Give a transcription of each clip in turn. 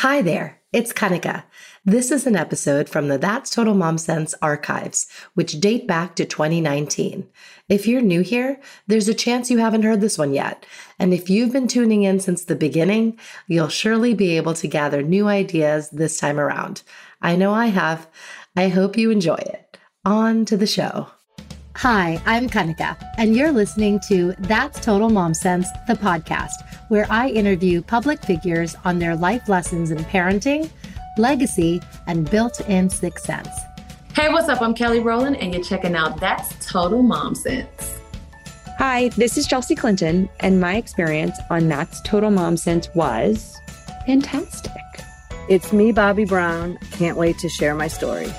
Hi there, it's Kanika. This is an episode from the That's Total Mom Sense archives, which date back to 2019. If you're new here, there's a chance you haven't heard this one yet. And if you've been tuning in since the beginning, you'll surely be able to gather new ideas this time around. I know I have. I hope you enjoy it. On to the show. Hi, I'm Kanika, and you're listening to That's Total Mom Sense, the podcast, where I interview public figures on their life lessons in parenting, legacy, and built in sixth sense. Hey, what's up? I'm Kelly Rowland, and you're checking out That's Total Mom Sense. Hi, this is Chelsea Clinton, and my experience on That's Total Mom Sense was fantastic. It's me, Bobby Brown. Can't wait to share my story.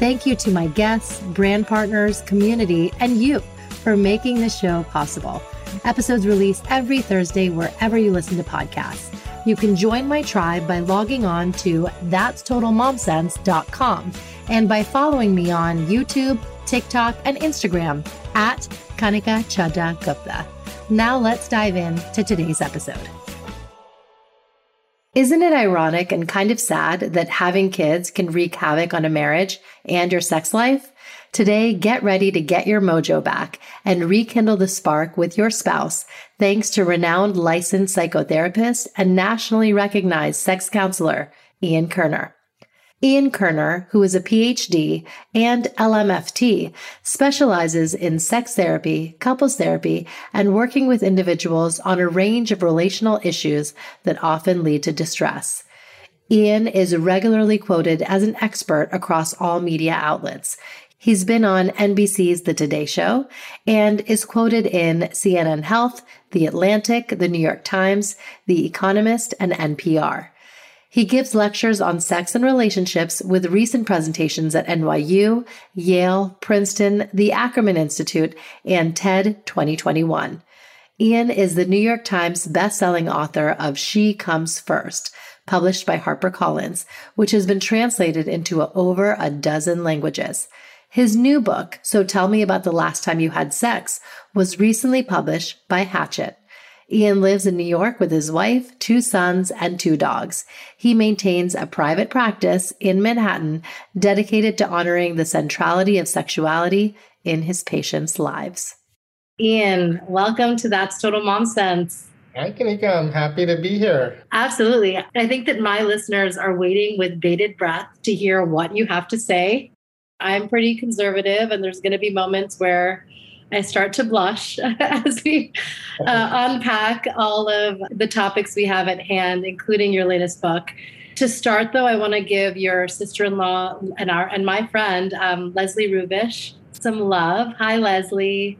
Thank you to my guests, brand partners, community, and you for making the show possible. Episodes released every Thursday wherever you listen to podcasts. You can join my tribe by logging on to that'stotalmomsense.com and by following me on YouTube, TikTok, and Instagram at Kanika Chadda Gupta. Now let's dive in to today's episode. Isn't it ironic and kind of sad that having kids can wreak havoc on a marriage and your sex life? Today, get ready to get your mojo back and rekindle the spark with your spouse thanks to renowned licensed psychotherapist and nationally recognized sex counselor, Ian Kerner. Ian Kerner, who is a PhD and LMFT, specializes in sex therapy, couples therapy, and working with individuals on a range of relational issues that often lead to distress. Ian is regularly quoted as an expert across all media outlets. He's been on NBC's The Today Show and is quoted in CNN Health, The Atlantic, The New York Times, The Economist, and NPR. He gives lectures on sex and relationships with recent presentations at NYU, Yale, Princeton, the Ackerman Institute, and TED 2021. Ian is the New York Times bestselling author of She Comes First, published by HarperCollins, which has been translated into over a dozen languages. His new book, So Tell Me About the Last Time You Had Sex, was recently published by Hachette. Ian lives in New York with his wife, two sons, and two dogs. He maintains a private practice in Manhattan dedicated to honoring the centrality of sexuality in his patients' lives. Ian, welcome to That's Total Mom Sense. Hi, Kanika. I'm happy to be here. Absolutely. I think that my listeners are waiting with bated breath to hear what you have to say. I'm pretty conservative, and there's going to be moments where I start to blush as we uh, unpack all of the topics we have at hand, including your latest book. To start, though, I want to give your sister-in-law and our and my friend um, Leslie Rubish some love. Hi, Leslie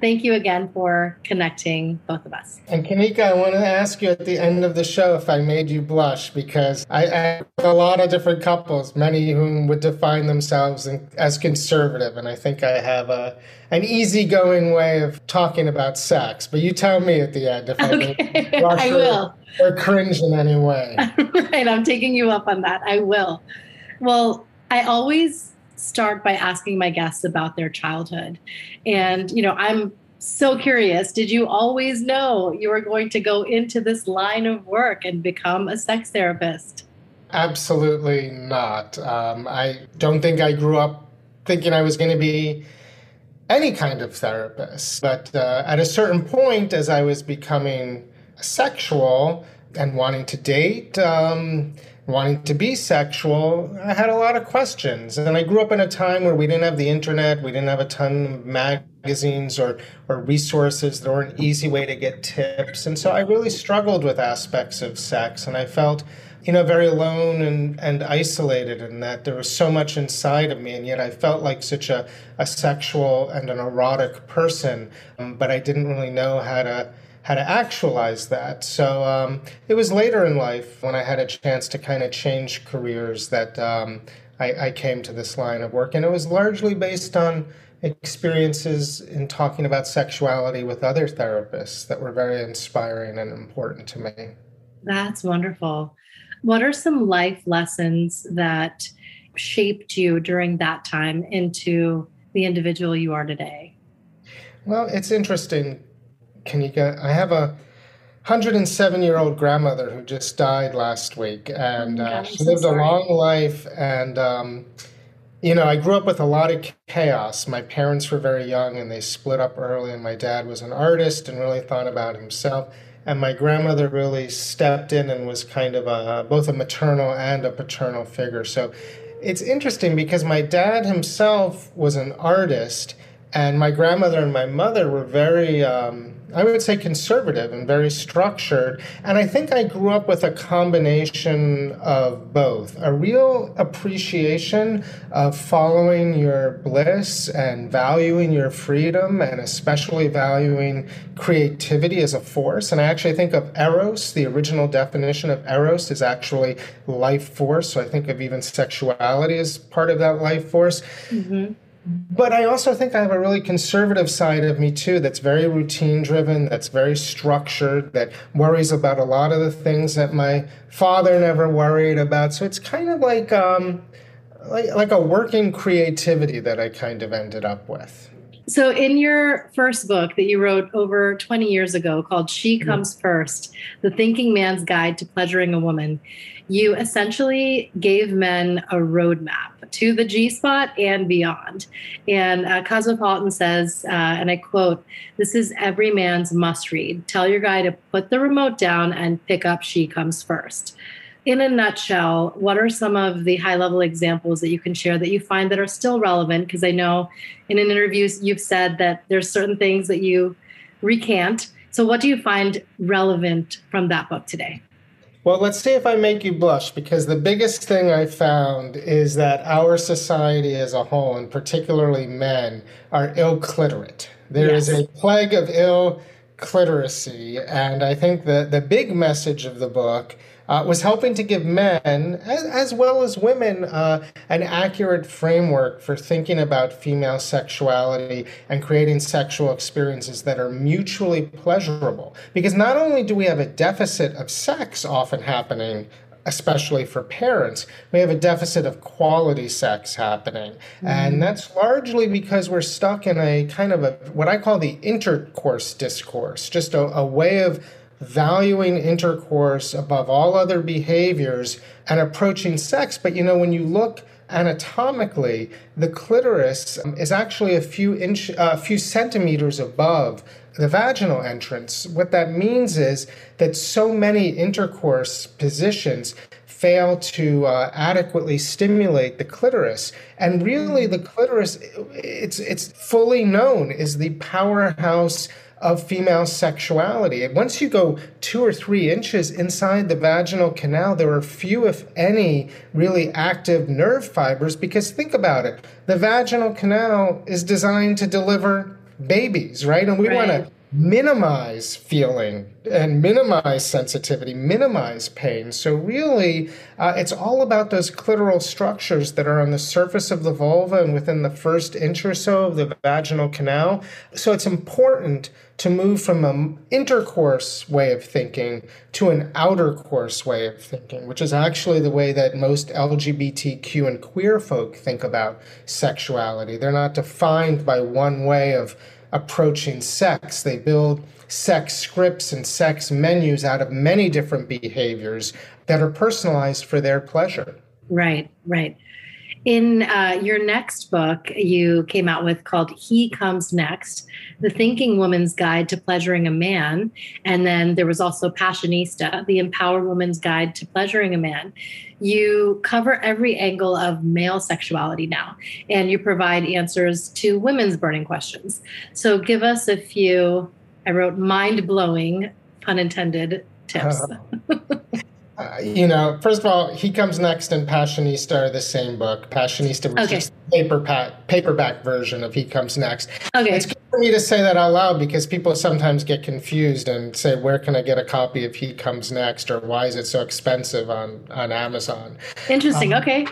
thank you again for connecting both of us. And Kanika, I want to ask you at the end of the show if I made you blush because I, I a lot of different couples, many whom would define themselves as conservative, and I think I have a an easygoing way of talking about sex. But you tell me at the end if okay. I blush I will. Or, or cringe in any way. right, I'm taking you up on that. I will. Well, I always start by asking my guests about their childhood. And, you know, I'm so curious did you always know you were going to go into this line of work and become a sex therapist? Absolutely not. Um, I don't think I grew up thinking I was going to be any kind of therapist. But uh, at a certain point, as I was becoming sexual and wanting to date, um, wanting to be sexual, I had a lot of questions. And I grew up in a time where we didn't have the internet, we didn't have a ton of magazines or, or resources. There weren't an easy way to get tips. And so I really struggled with aspects of sex. And I felt, you know, very alone and, and isolated in that there was so much inside of me. And yet I felt like such a, a sexual and an erotic person. Um, but I didn't really know how to how to actualize that. So um, it was later in life when I had a chance to kind of change careers that um, I, I, came to this line of work. And it was largely based on experiences in talking about sexuality with other therapists that were very inspiring and important to me. That's wonderful. What are some life lessons that shaped you during that time into the individual you are today? Well, it's interesting Kanika, I have a 107 year old grandmother who just died last week, and Oh uh, God, she so lived sorry. a long life. And um, you know, I grew up with a lot of chaos. My parents were very young, and they split up early. And my dad was an artist and really thought about himself. And my grandmother really stepped in and was kind of a, both a maternal and a paternal figure. So it's interesting because my dad himself was an artist, and my grandmother and my mother were very, um, I would say, conservative and very structured. And I think I grew up with a combination of both a real appreciation of following your bliss and valuing your freedom, and especially valuing creativity as a force. And I actually think of Eros, the original definition of Eros is actually life force. So I think of even sexuality as part of that life force. Mm-hmm. But I also think I have a really conservative side of me too that's very routine driven, that's very structured, that worries about a lot of the things that my father never worried about. So it's kind of like um, like, like a working creativity that I kind of ended up with. So, in your first book that you wrote over 20 years ago called She Comes First The Thinking Man's Guide to Pleasuring a Woman, you essentially gave men a roadmap to the G spot and beyond. And uh, Cosmopolitan says, uh, and I quote, This is every man's must read. Tell your guy to put the remote down and pick up She Comes First in a nutshell, what are some of the high level examples that you can share that you find that are still relevant? Because I know in an interview you've said that there's certain things that you recant. So, what do you find relevant from that book today? Well, let's see if I make you blush because the biggest thing I found is that our society as a whole, and particularly men, are ill cliterate. There is Yes. a plague of ill cliteracy, and I think the, the big message of the book uh, was helping to give men, as, as well as women, uh, an accurate framework for thinking about female sexuality and creating sexual experiences that are mutually pleasurable. Because not only do we have a deficit of sex often happening especially for parents, we have a deficit of quality sex happening. And that's largely because we're stuck in a kind of a what I call the intercourse discourse, just a, a way of valuing intercourse above all other behaviors and approaching sex. But you know, when you look anatomically, the clitoris um, is actually a few inch, uh, a few centimeters above the vaginal entrance. What that means is that so many intercourse positions fail to uh, adequately stimulate the clitoris. And really, the clitoris, it's it's fully known is the powerhouse of female sexuality. Once you go two or three inches inside the vaginal canal, there are few, if any, really active nerve fibers. Because think about it the vaginal canal is designed to deliver babies, right? And we want to minimize feeling and minimize sensitivity, minimize pain. So, really, uh, it's all about those clitoral structures that are on the surface of the vulva and within the first inch or so of the vaginal canal. So, it's important to move from an intercourse way of thinking to an outer course way of thinking, which is actually the way that most LGBTQ and queer folk think about sexuality. They're not defined by one way of approaching sex. They build sex scripts and sex menus out of many different behaviors that are personalized for their pleasure. Right, right. In uh, your next book, you came out with called He Comes Next The Thinking Woman's Guide to Pleasuring a Man. And then there was also Passionista, The Empowered Woman's Guide to Pleasuring a Man. You cover every angle of male sexuality now, and you provide answers to women's burning questions. So give us a few, I wrote mind blowing, pun intended, tips. Uh, Uh, you know, first of all, he comes next and Passionista the same book. Passionista was Okay. just paperback paperback version of He Comes Next. okay. It's good for me to say that out loud because people sometimes get confused and say, "Where can I get a copy of He Comes Next?" or "Why is it so expensive on on Amazon?" Interesting. Um, okay.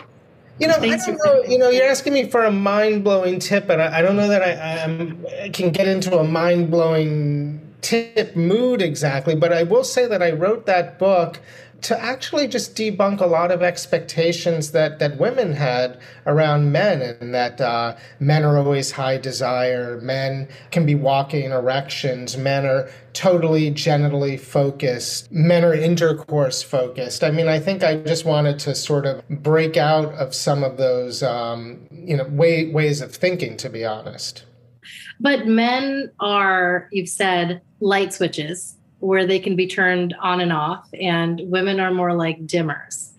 You know, Thanks I don't know. You know, you're asking me for a mind blowing tip, and I, I don't know that I, I can get into a mind blowing tip mood exactly. But I will say that I wrote that book to actually just debunk a lot of expectations that, that women had around men, and that uh, men are always high desire, men can be walking erections, men are totally genitally focused, men are intercourse focused. I mean, I think I just wanted to sort of break out of some of those, um, you know, way, ways of thinking, to be honest. But men are, you've said, light switches where they can be turned on and off, and women are more like dimmers.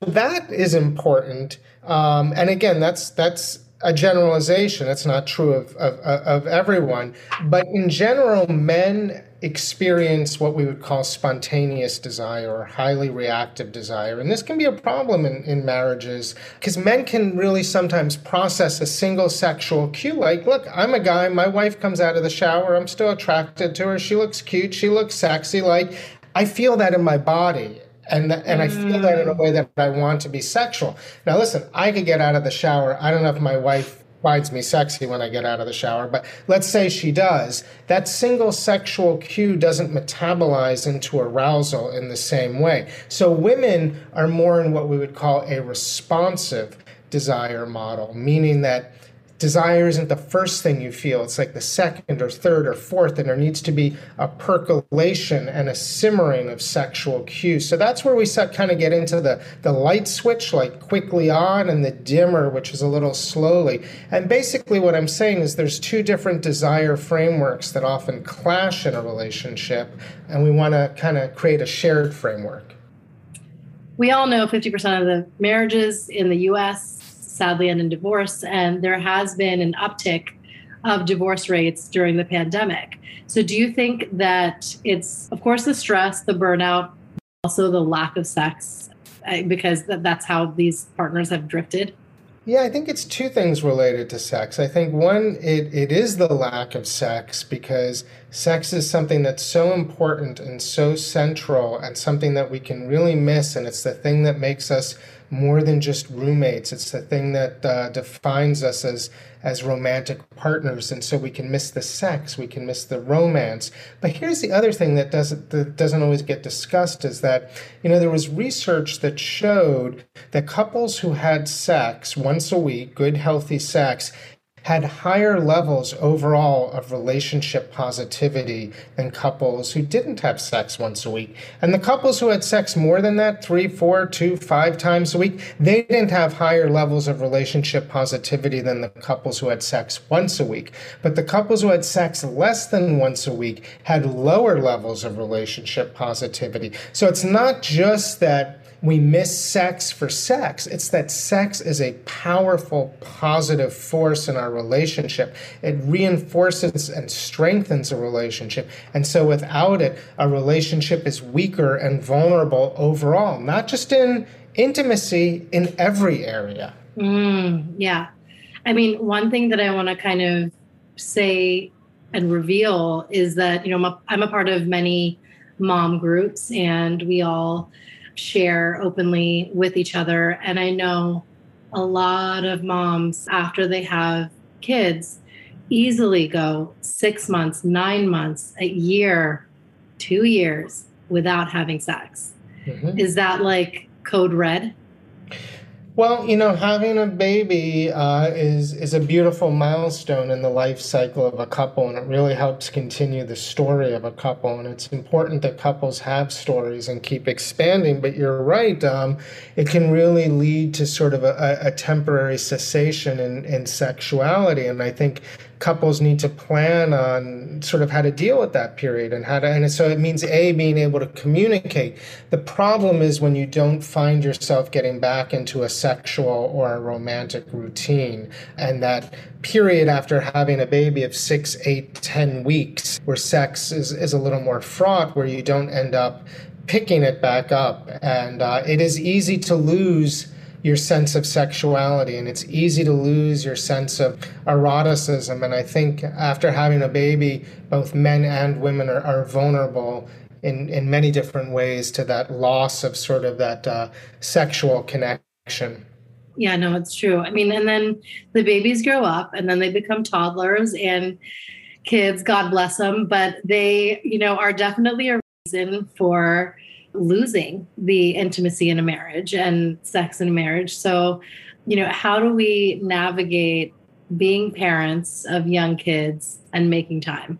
That is important. Um, and again, that's that's a generalization. It's not true of, of, of everyone. But in general, men experience what we would call spontaneous desire or highly reactive desire. And this can be a problem in, in marriages because men can really sometimes process a single sexual cue like, look, I'm a guy, my wife comes out of the shower, I'm still attracted to her, she looks cute, she looks sexy. Like, I feel that in my body and and I feel that in a mm. way that I want to be sexual. Now, listen, I could get out of the shower. I don't know if my wife finds me sexy when I get out of the shower, but let's say she does. That single sexual cue doesn't metabolize into arousal in the same way. So women are more in what we would call a responsive desire model, meaning that desire isn't the first thing you feel. It's like the second or third or fourth, and there needs to be a percolation and a simmering of sexual cues. So that's where we set, kind of get into the, the light switch, like quickly on, and the dimmer, which is a little slowly. And basically, what I'm saying is there's two different desire frameworks that often clash in a relationship, and we want to kind of create a shared framework. We all know 50% of the marriages in the US sadly end in divorce. And there has been an uptick of divorce rates during the pandemic. So, do you think that it's, of course, the stress, the burnout, also the lack of sex, uh, because that's how these partners have drifted? Yeah, I think it's two things related to sex. I think one, it, it is the lack of sex because sex is something that's so important and so central and something that we can really miss. And it's the thing that makes us more than just roommates. It's the thing that uh, defines us as as romantic partners, and so we can miss the sex, we can miss the romance. But here's the other thing that doesn't that doesn't always get discussed is that you know there was research that showed that couples who had sex once a week, good healthy sex, had higher levels overall of relationship positivity than couples who didn't have sex once a week. And the couples who had sex more than that, three, four, two, five times a week, they didn't have higher levels of relationship positivity than the couples who had sex once a week. But the couples who had sex less than once a week had lower levels of relationship positivity. So it's not just that we miss sex for sex. It's that sex is a powerful, positive force in our relationship. It reinforces and strengthens a relationship. And so without it, a relationship is weaker and vulnerable overall, not just in intimacy, in every area. Mm, yeah. I mean, one thing that I want to kind of say and reveal is that, you know, I'm a, I'm a part of many mom groups and we all share openly with each other. And I know a lot of moms, after they have kids, easily go six months, nine months, a year, two years without having sex. Mm-hmm. Is that like code red? Well, you know, having a baby uh, is is a beautiful milestone in the life cycle of a couple, and it really helps continue the story of a couple. And it's important that couples have stories and keep expanding. But you're right; um, it can really lead to sort of a, a temporary cessation in, in sexuality. And I think couples need to plan on sort of how to deal with that period and how to and so it means a being able to communicate. The problem is when you don't find yourself getting back into a sexual or a romantic routine and that period after having a baby of six eight ten weeks where sex is, is a little more fraught where you don't end up picking it back up. And uh, it is easy to lose your sense of sexuality and it's easy to lose your sense of eroticism. And i think after having a baby both men and women are, are vulnerable in, in many different ways to that loss of sort of that uh, sexual connection. Yeah no it's true. I mean and then the babies grow up and then they become toddlers and kids god bless them but they you know are definitely a reason for losing the intimacy in a marriage and sex in a marriage. So, you know, how do we navigate being parents of young kids and making time?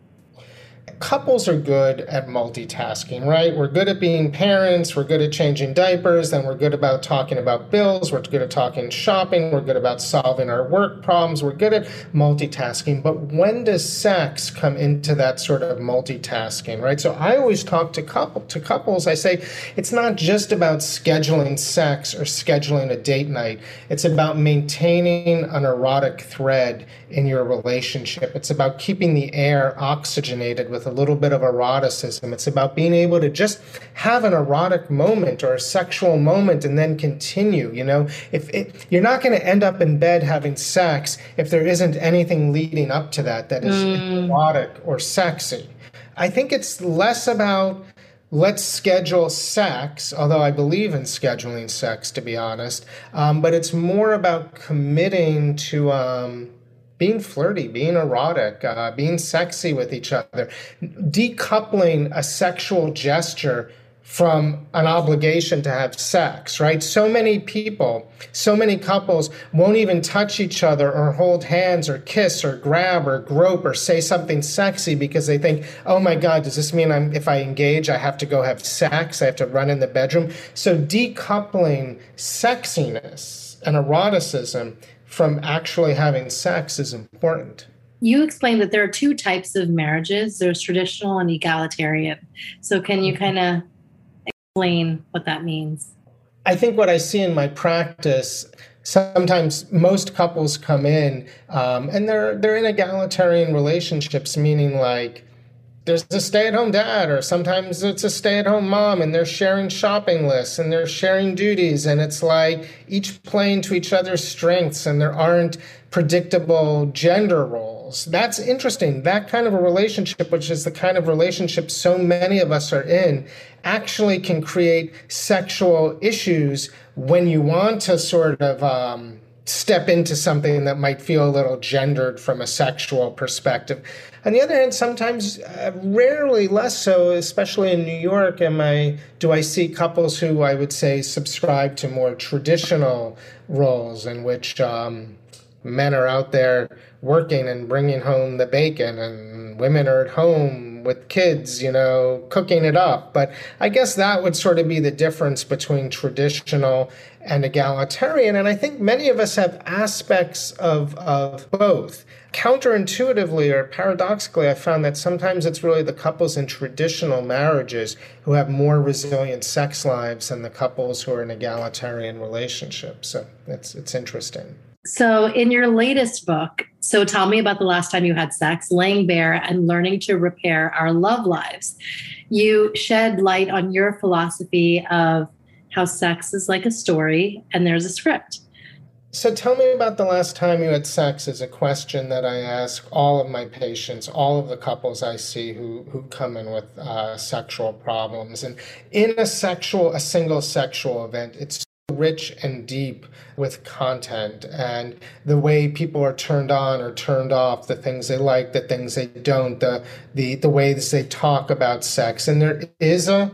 Couples are good at multitasking, right? We're good at being parents, we're good at changing diapers, then we're good about talking about bills, we're good at talking shopping, we're good about solving our work problems, we're good at multitasking. But when does sex come into that sort of multitasking, right? So I always talk to couple to couples, I say it's not just about scheduling sex or scheduling a date night. It's about maintaining an erotic thread in your relationship. It's about keeping the air oxygenated with a little bit of eroticism. It's about being able to just have an erotic moment or a sexual moment and then continue. You know, if it, you're not going to end up in bed having sex if there isn't anything leading up to that that is mm. erotic or sexy. I think it's less about let's schedule sex, although I believe in scheduling sex, to be honest. Um, but it's more about committing to um, being flirty, being erotic, uh, being sexy with each other, decoupling a sexual gesture from an obligation to have sex, right? So many people, so many couples won't even touch each other or hold hands or kiss or grab or grope or say something sexy because they think, oh my God, does this mean I'm, if I engage, I have to go have sex? I have to run in the bedroom? So decoupling sexiness and eroticism from actually having sex is important. You explained that there are two types of marriages there's traditional and egalitarian. So, can you mm-hmm. kind of explain what that means? I think what I see in my practice sometimes most couples come in um, and they're they're in egalitarian relationships meaning like there's a stay-at-home dad or sometimes it's a stay-at-home mom and they're sharing shopping lists and they're sharing duties and it's like each playing to each other's strengths and there aren't predictable gender roles. That's interesting. That kind of a relationship which is the kind of relationship so many of us are in actually can create sexual issues when you want to sort of um, step into something that might feel a little gendered from a sexual perspective. On the other hand, sometimes, uh, rarely less so, especially in New York, am I do I see couples who I would say subscribe to more traditional roles in which um, men are out there working and bringing home the bacon, and women are at home with kids, you know, cooking it up. But I guess that would sort of be the difference between traditional and egalitarian. And I think many of us have aspects of, of both. Counterintuitively or paradoxically, I found that sometimes it's really the couples in traditional marriages who have more resilient sex lives than the couples who are in egalitarian relationships. So it's, it's interesting. So, in your latest book, So Tell Me About the Last Time You Had Sex, Laying Bare and Learning to Repair Our Love Lives, you shed light on your philosophy of how sex is like a story and there's a script. So, tell me about the last time you had sex is a question that I ask all of my patients, all of the couples I see who, who come in with uh, sexual problems. And in a sexual, a single sexual event, it's rich and deep with content and the way people are turned on or turned off, the things they like, the things they don't, the the the ways they talk about sex. And there is a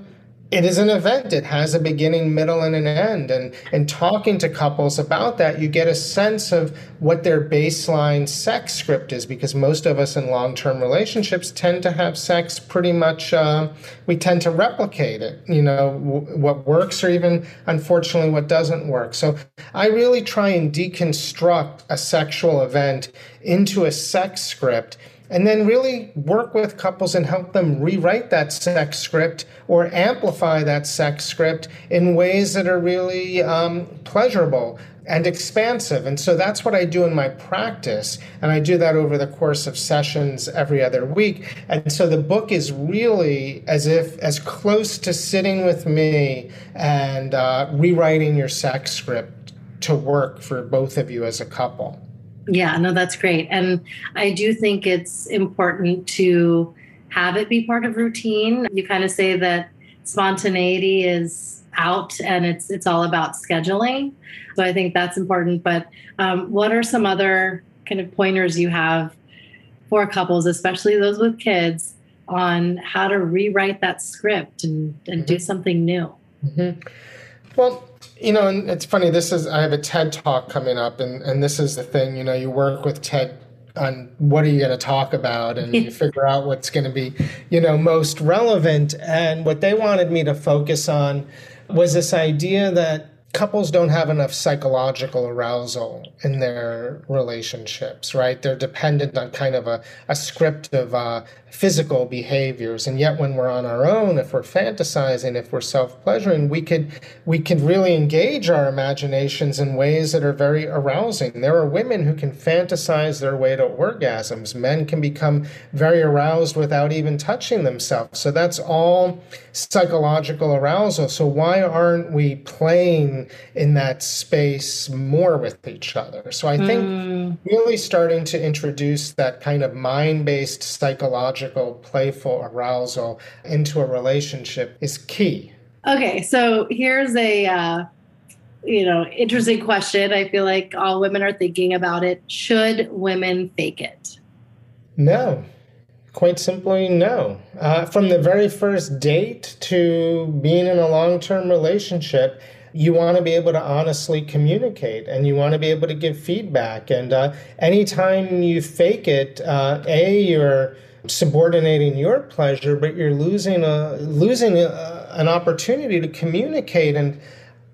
it is an event. It has a beginning, middle, and an end. And and talking to couples about that, you get a sense of what their baseline sex script is, because most of us in long-term relationships tend to have sex pretty much. Uh, we tend to replicate it. You know w- what works, or even unfortunately what doesn't work. So I really try and deconstruct a sexual event into a sex script and then really work with couples and help them rewrite that sex script or amplify that sex script in ways that are really um, pleasurable and expansive. And so that's what I do in my practice. And I do that over the course of sessions every other week. And so the book is really as if as close to sitting with me and uh, rewriting your sex script to work for both of you as a couple. Yeah, no, that's great. And I do think it's important to have it be part of routine. You kind of say that spontaneity is out and it's it's all about scheduling. So I think that's important. But um, what are some other kind of pointers you have for couples, especially those with kids, on how to rewrite that script and, and mm-hmm. do something new. Mm-hmm. Well, you know, and it's funny. This is I have a TED talk coming up, and and this is the thing. You know, you work with TED on what are you going to talk about and you figure out what's going to be you know most relevant and what they wanted me to focus on was this idea that couples don't have enough psychological arousal in their relationships, right? They're dependent on kind of a, a script of uh, physical behaviors. And yet when we're on our own, if we're fantasizing, if we're self-pleasuring, we could we can really engage our imaginations in ways that are very arousing. There are women who can fantasize their way to orgasms. Men can become very aroused without even touching themselves. So that's all psychological arousal. So why aren't we playing in that space more with each other? So I think mm. really starting to introduce that kind of mind-based psychological playful arousal into a relationship is key. Okay, so here's a uh, you know interesting question. I feel like all women are thinking about it. Should women fake it? No. Quite simply, no. Uh, from the very first date to being in a long term relationship, you want to be able to honestly communicate and you want to be able to give feedback. And uh, anytime you fake it, uh, A, you're subordinating your pleasure, but you're losing a losing a, an opportunity to communicate and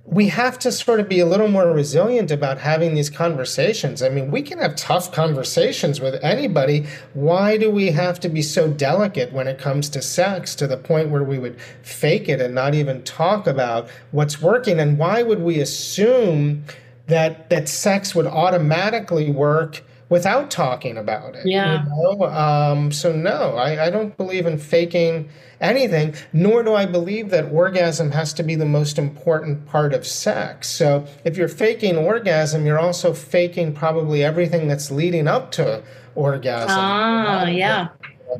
we have to sort of be a little more resilient about having these conversations. I mean, we can have tough conversations with anybody. Why do we have to be so delicate when it comes to sex to the point where we would fake it and not even talk about what's working? And why would we assume that that sex would automatically work without talking about it? Yeah. You know? um, so no, I, I don't believe in faking anything, nor do I believe that orgasm has to be the most important part of sex. So if you're faking orgasm, you're also faking probably everything that's leading up to orgasm. Ah, yeah.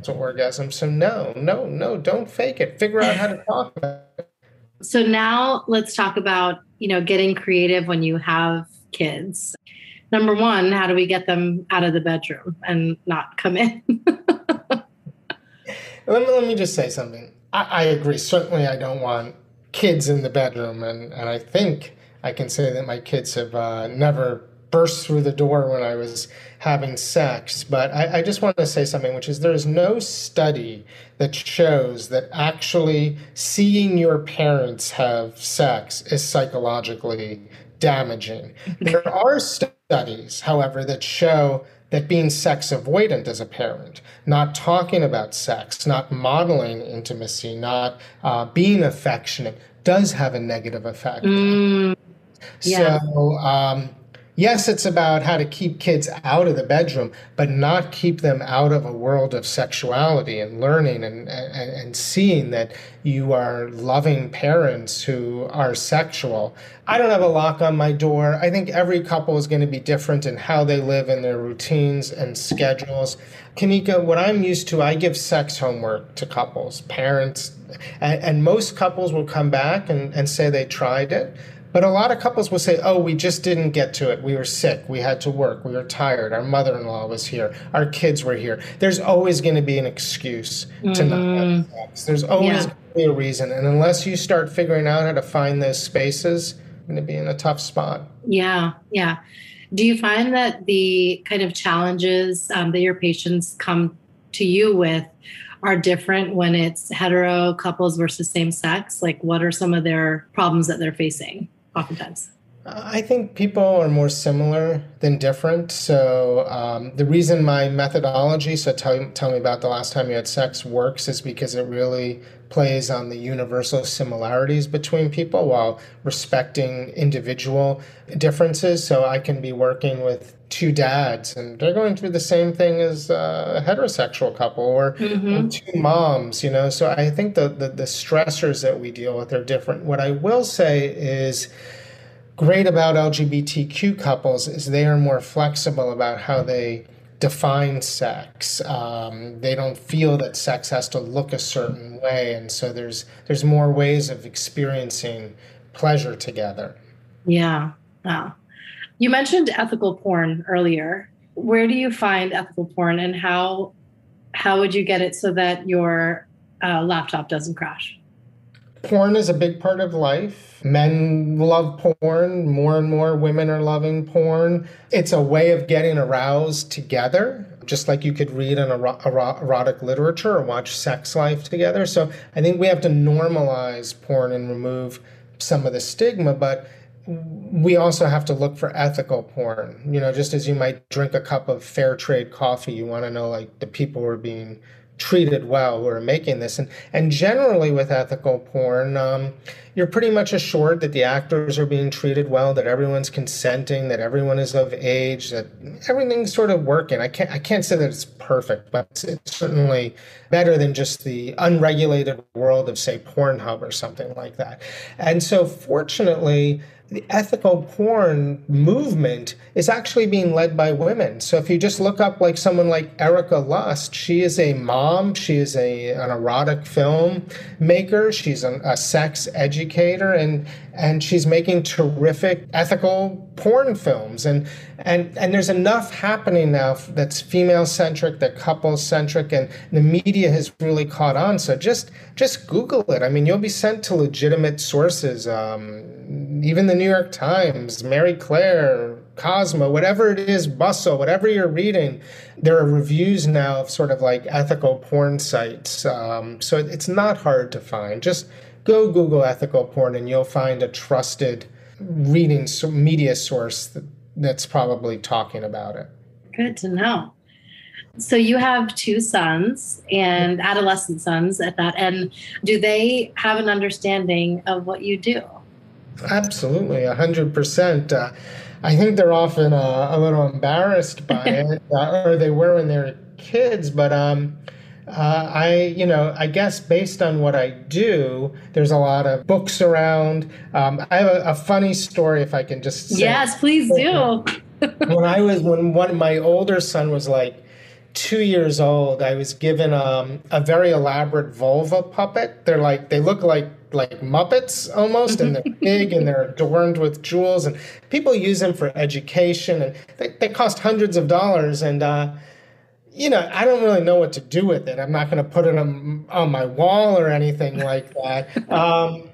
To orgasm. So no, no, no, don't fake it. Figure out how to talk about it. So now let's talk about, you know, getting creative when you have kids. Number one, how do we get them out of the bedroom and not come in? let, me, let me just say something. I, I agree. Certainly, I don't want kids in the bedroom, and, and I think I can say that my kids have uh, never burst through the door when I was having sex. But I, I, just want to say something, which is there's no study that shows that actually seeing your parents have sex is psychologically damaging. there are studies, however, that show that being sex avoidant as a parent, not talking about sex, not modeling intimacy, not uh, being affectionate, does have a negative effect. Mm, yeah. So, um, yes, it's about how to keep kids out of the bedroom, but not keep them out of a world of sexuality and learning and, and, and seeing that you are loving parents who are sexual. I don't have a lock on my door. I think every couple is going to be different in how they live in their routines and schedules. Kanika, what I'm used to, I give sex homework to couples, parents, and, and most couples will come back and, and say they tried it. But a lot of couples will say, oh, we just didn't get to it. We were sick. We had to work. We were tired. Our mother in law was here. Our kids were here. There's always going to be an excuse mm-hmm. to not have mm-hmm. sex. There's always yeah. going to be a reason. And unless you start figuring out how to find those spaces, you're going to be in a tough spot. Yeah. Yeah. Do you find that the kind of challenges um, that your patients come to you with are different when it's hetero couples versus same sex? Like, what are some of their problems that they're facing? Oftentimes? I think people are more similar than different. So um, the reason my methodology, so tell, tell me about the last time you had sex, works is because it really plays on the universal similarities between people while respecting individual differences. So I can be working with two dads and they're going through the same thing as a heterosexual couple or, mm-hmm. two moms, you know. So I think the, the, the stressors that we deal with are different. What I will say is, great about LGBTQ couples is they are more flexible about how they define sex. Um, they don't feel that sex has to look a certain way, and so there's there's more ways of experiencing pleasure together. Yeah. Wow. You mentioned ethical porn earlier. Where do you find ethical porn, and how how would you get it so that your uh, laptop doesn't crash? Porn is a big part of life. Men love porn. More and more women are loving porn. It's a way of getting aroused together, just like you could read an erotic literature or watch sex life together. So I think we have to normalize porn and remove some of the stigma, but we also have to look for ethical porn. You know, just as you might drink a cup of fair trade coffee, you want to know like the people who are being treated well who are making this. And, and generally with ethical porn, um, you're pretty much assured that the actors are being treated well, that everyone's consenting, that everyone is of age, that everything's sort of working. I can't I can't say that it's perfect, but it's, it's certainly better than just the unregulated world of say Pornhub or something like that. And so fortunately, the ethical porn movement is actually being led by women. So if you just look up like someone like Erika Lust, she is a mom, she is a an erotic film maker, she's a, a sex educator, and and she's making terrific ethical porn films. And and and there's enough happening now that's female centric that couple centric and the media has really caught on. So just just google it. I mean you'll be sent to legitimate sources um, even the new york times Marie Claire cosmo whatever it is bustle whatever you're reading there are reviews now of sort of like ethical porn sites. Um, so it's not hard to find. Just go Google ethical porn and you'll find a trusted reading media source that, that's probably talking about it. Good to know. So you have two sons and adolescent sons at that. And do they have an understanding of what you do? Absolutely, 100%. Uh, I think they're often uh, a little embarrassed by it, uh, or they were when they were kids. But um, uh, I, you know, I guess based on what I do, there's a lot of books around. Um, I have a, a, funny story, if I can just. yes, please do. when I was when one my older son was like two years old, I was given um, a very elaborate vulva puppet. They're like they look like like Muppets almost, and they're big and they're adorned with jewels, and people use them for education, and they, they cost hundreds of dollars, and. Uh, you know, I don't really know what to do with it. I'm not going to put it on, on my wall or anything like that. Um,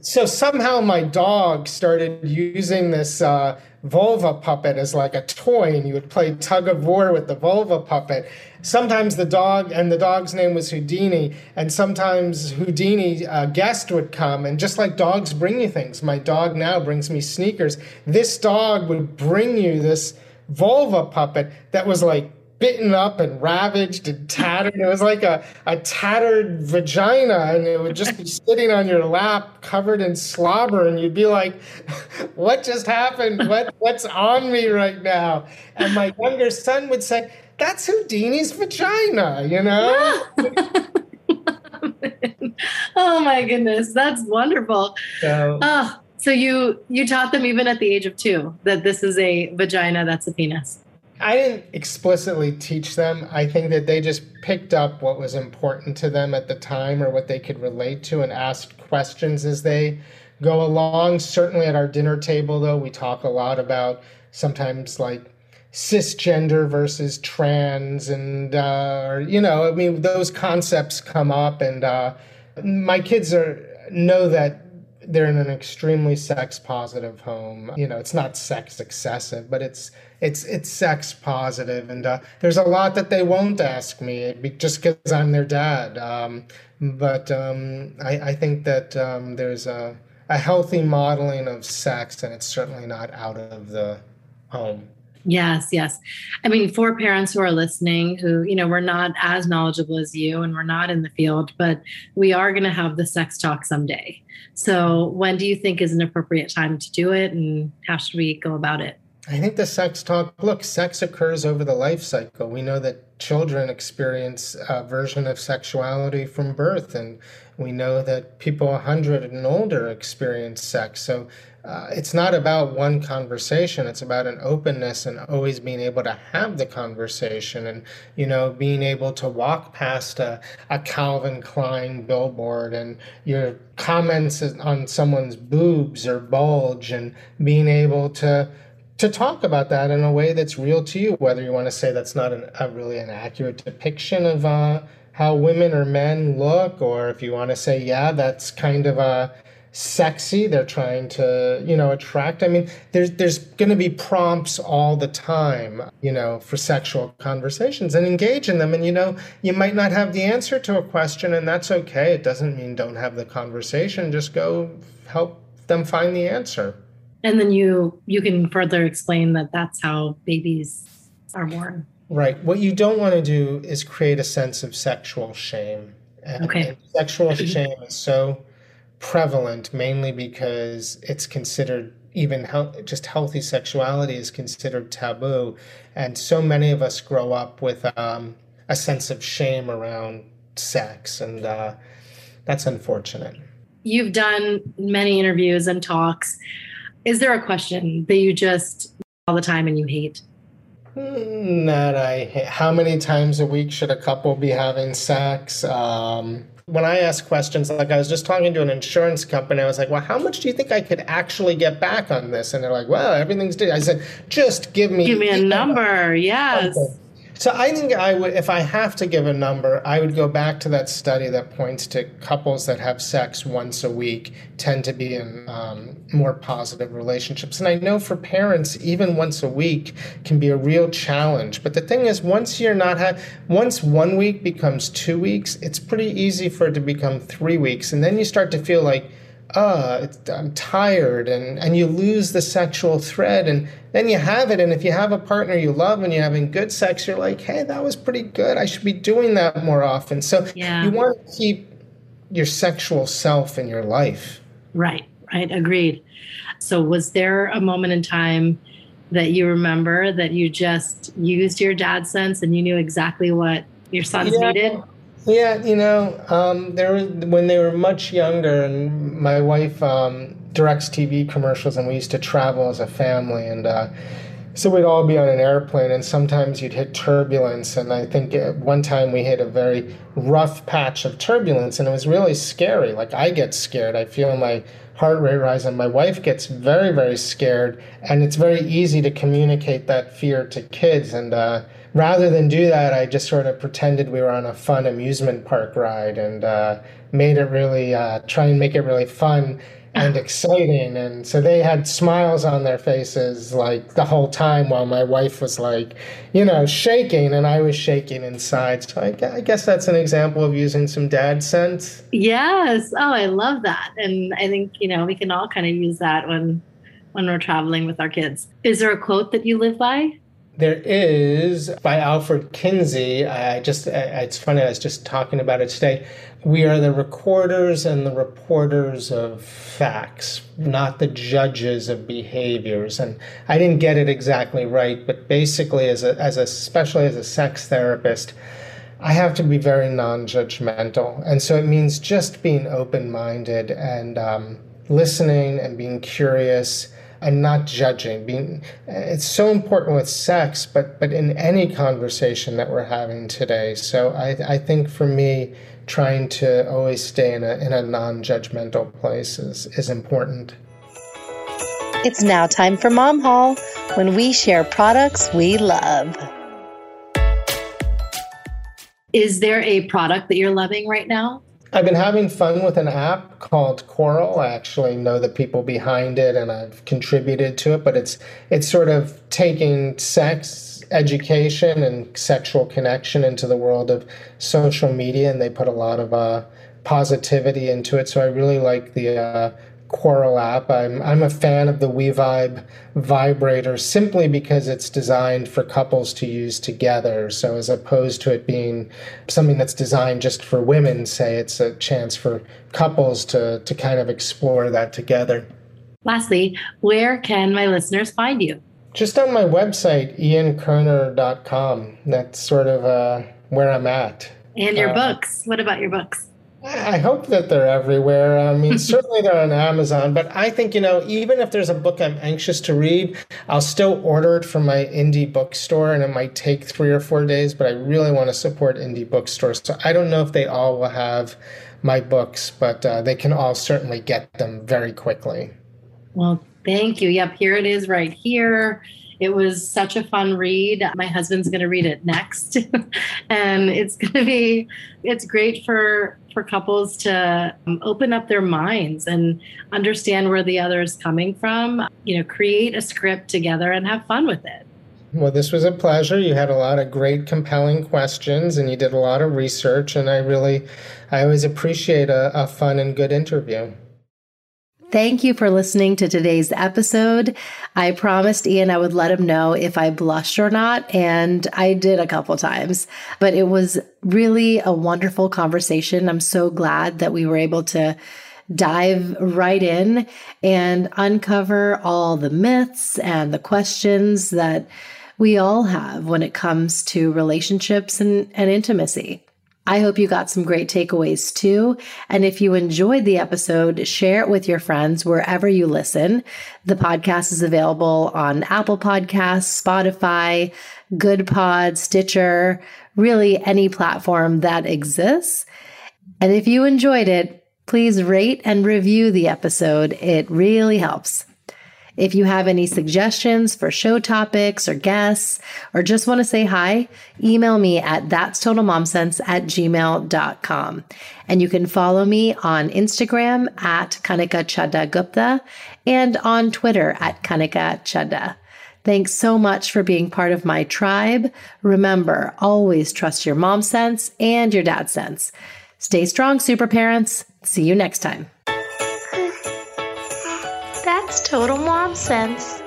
so somehow my dog started using this uh, vulva puppet as like a toy, and you would play tug of war with the vulva puppet. Sometimes the dog, and the dog's name was Houdini, and sometimes Houdini uh, guest would come, and just like dogs bring you things, my dog now brings me sneakers. This dog would bring you this vulva puppet that was like bitten up and ravaged and tattered. It was like a, a tattered vagina, and it would just be sitting on your lap covered in slobber, and you'd be like, What just happened? What what's on me right now? And my younger son would say, That's Houdini's vagina, you know? oh my goodness, that's wonderful. So, oh, so you you taught them even at the age of two that this is a vagina, that's a penis. I didn't explicitly teach them. I think that they just picked up what was important to them at the time or what they could relate to and asked questions as they go along. Certainly at our dinner table, though, we talk a lot about sometimes like cisgender versus trans and, uh, you know, I mean, those concepts come up. And uh, my kids are know that they're in an extremely sex positive home. You know, it's not sex excessive, but it's it's it's sex positive, and uh, there's a lot that they won't ask me just because I'm their dad. Um, but um, I, I, think that um, there's a, a healthy modeling of sex, and it's certainly not out of the home. Yes, yes. I mean, for parents who are listening, who, you know, we're not as knowledgeable as you and we're not in the field, but we are going to have the sex talk someday. So, when do you think is an appropriate time to do it and how should we go about it? I think the sex talk look, sex occurs over the life cycle. We know that children experience a version of sexuality from birth, and we know that people 100 and older experience sex. So uh, it's not about one conversation, it's about an openness and always being able to have the conversation and, you know, being able to walk past a, a Calvin Klein billboard and your comments on someone's boobs or bulge and being able to to talk about that in a way that's real to you, whether you want to say that's not an, a really an accurate depiction of uh, how women or men look, or if you want to say, yeah, that's kind of a sexy they're trying to you know attract i mean there's there's going to be prompts all the time you know for sexual conversations and engage in them and you know you might not have the answer to a question and that's okay it doesn't mean don't have the conversation just go help them find the answer. And then you you can further explain that that's how babies are born. Right what you don't want to do is create a sense of sexual shame and, okay. and sexual shame is so prevalent mainly because it's considered even he- just healthy sexuality is considered taboo. And so many of us grow up with um, a sense of shame around sex and uh, that's unfortunate. You've done many interviews and talks. Is there a question that you just all the time and you hate that I how many times a week should a couple be having sex? Um, when I ask questions, like I was just talking to an insurance company, I was like, well, how much do you think I could actually get back on this? And they're like, well, everything's due. I said, just give me give me a number. Yes. Okay. So I think I would, if I have to give a number, I would go back to that study that points to couples that have sex once a week tend to be in um, more positive relationships. And I know for parents, even once a week can be a real challenge. But the thing is, once you're not ha- once one week becomes two weeks, it's pretty easy for it to become three weeks, and then you start to feel like uh, I'm tired, and, and you lose the sexual thread, and then you have it. And if you have a partner you love and you're having good sex, you're like, hey, that was pretty good. I should be doing that more often. So yeah. you want to keep your sexual self in your life. Right, right. Agreed. So, was there a moment in time that you remember that you just used your dad sense and you knew exactly what your sons yeah. needed? Yeah, you know, um, there was, when they were much younger, and my wife um, directs TV commercials, and we used to travel as a family, and uh, so we'd all be on an airplane, and sometimes you'd hit turbulence, and I think at one time we hit a very rough patch of turbulence, and it was really scary. Like I get scared, I feel my heart rate rise, and my wife gets very, very scared, and it's very easy to communicate that fear to kids, and. Uh, rather than do that, I just sort of pretended we were on a fun amusement park ride and uh, made it really uh, try and make it really fun and exciting. And so they had smiles on their faces like the whole time while my wife was like, you know, shaking and I was shaking inside. So I, I guess that's an example of using some dad sense. Yes. Oh, I love that. And I think, you know, we can all kind of use that when when we're traveling with our kids. Is there a quote that you live by? There is by Alfred Kinsey. I just, it's funny, I was just talking about it today. We are the recorders and the reporters of facts, not the judges of behaviors. And I didn't get it exactly right, but basically, as a, as a especially as a sex therapist, I have to be very non judgmental. And so it means just being open minded and um, listening and being curious and not judging. Being it's so important with sex but but in any conversation that we're having today. So i i think for me trying to always stay in a in a non-judgmental place is is important. It's now time for mom Haul when we share products we love. Is there a product that you're loving right now I've been having fun with an app called Coral. I actually know the people behind it and I've contributed to it, but it's it's sort of taking sex education and sexual connection into the world of social media and they put a lot of uh, positivity into it. So I really like the uh, Coral app. I'm I'm a fan of the WeVibe vibrator simply because it's designed for couples to use together. So as opposed to it being something that's designed just for women, say it's a chance for couples to to kind of explore that together. Lastly, where can my listeners find you? Just on my website, iankerner.com. That's sort of uh, where I'm at. And your uh, books. What about your books? I hope that they're everywhere. I mean, certainly they're on Amazon, but I think, you know, even if there's a book I'm anxious to read, I'll still order it from my indie bookstore and it might take three or four days, but I really want to support indie bookstores. So I don't know if they all will have my books, but uh, they can all certainly get them very quickly. Well, Thank you. Yep, here it is right here. It was such a fun read. My husband's going to read it next. and it's going to be it's great for for couples to um, open up their minds and understand where the other is coming from, you know, create a script together and have fun with it. Well, this was a pleasure. You had a lot of great, compelling questions, and you did a lot of research. And I really, I always appreciate a, a fun and good interview. Thank you for listening to today's episode. I promised Ian I would let him know if I blushed or not, and I did a couple times. But it was really a wonderful conversation. I'm so glad that we were able to dive right in and uncover all the myths and the questions that we all have when it comes to relationships and, and intimacy. I hope you got some great takeaways too. And if you enjoyed the episode, share it with your friends wherever you listen. The podcast is available on Apple Podcasts, Spotify, Goodpod, Stitcher, really any platform that exists. And if you enjoyed it, please rate and review the episode. It really helps. If you have any suggestions for show topics or guests, or just want to say hi, email me at that's total mom sense at gmail.com. And you can follow me on Instagram at Kanika Chadda Gupta and on Twitter at Kanika Chadda. Thanks so much for being part of my tribe. Remember, always trust your mom sense and your dad sense. Stay strong, super parents. See you next time. That's total mom sense.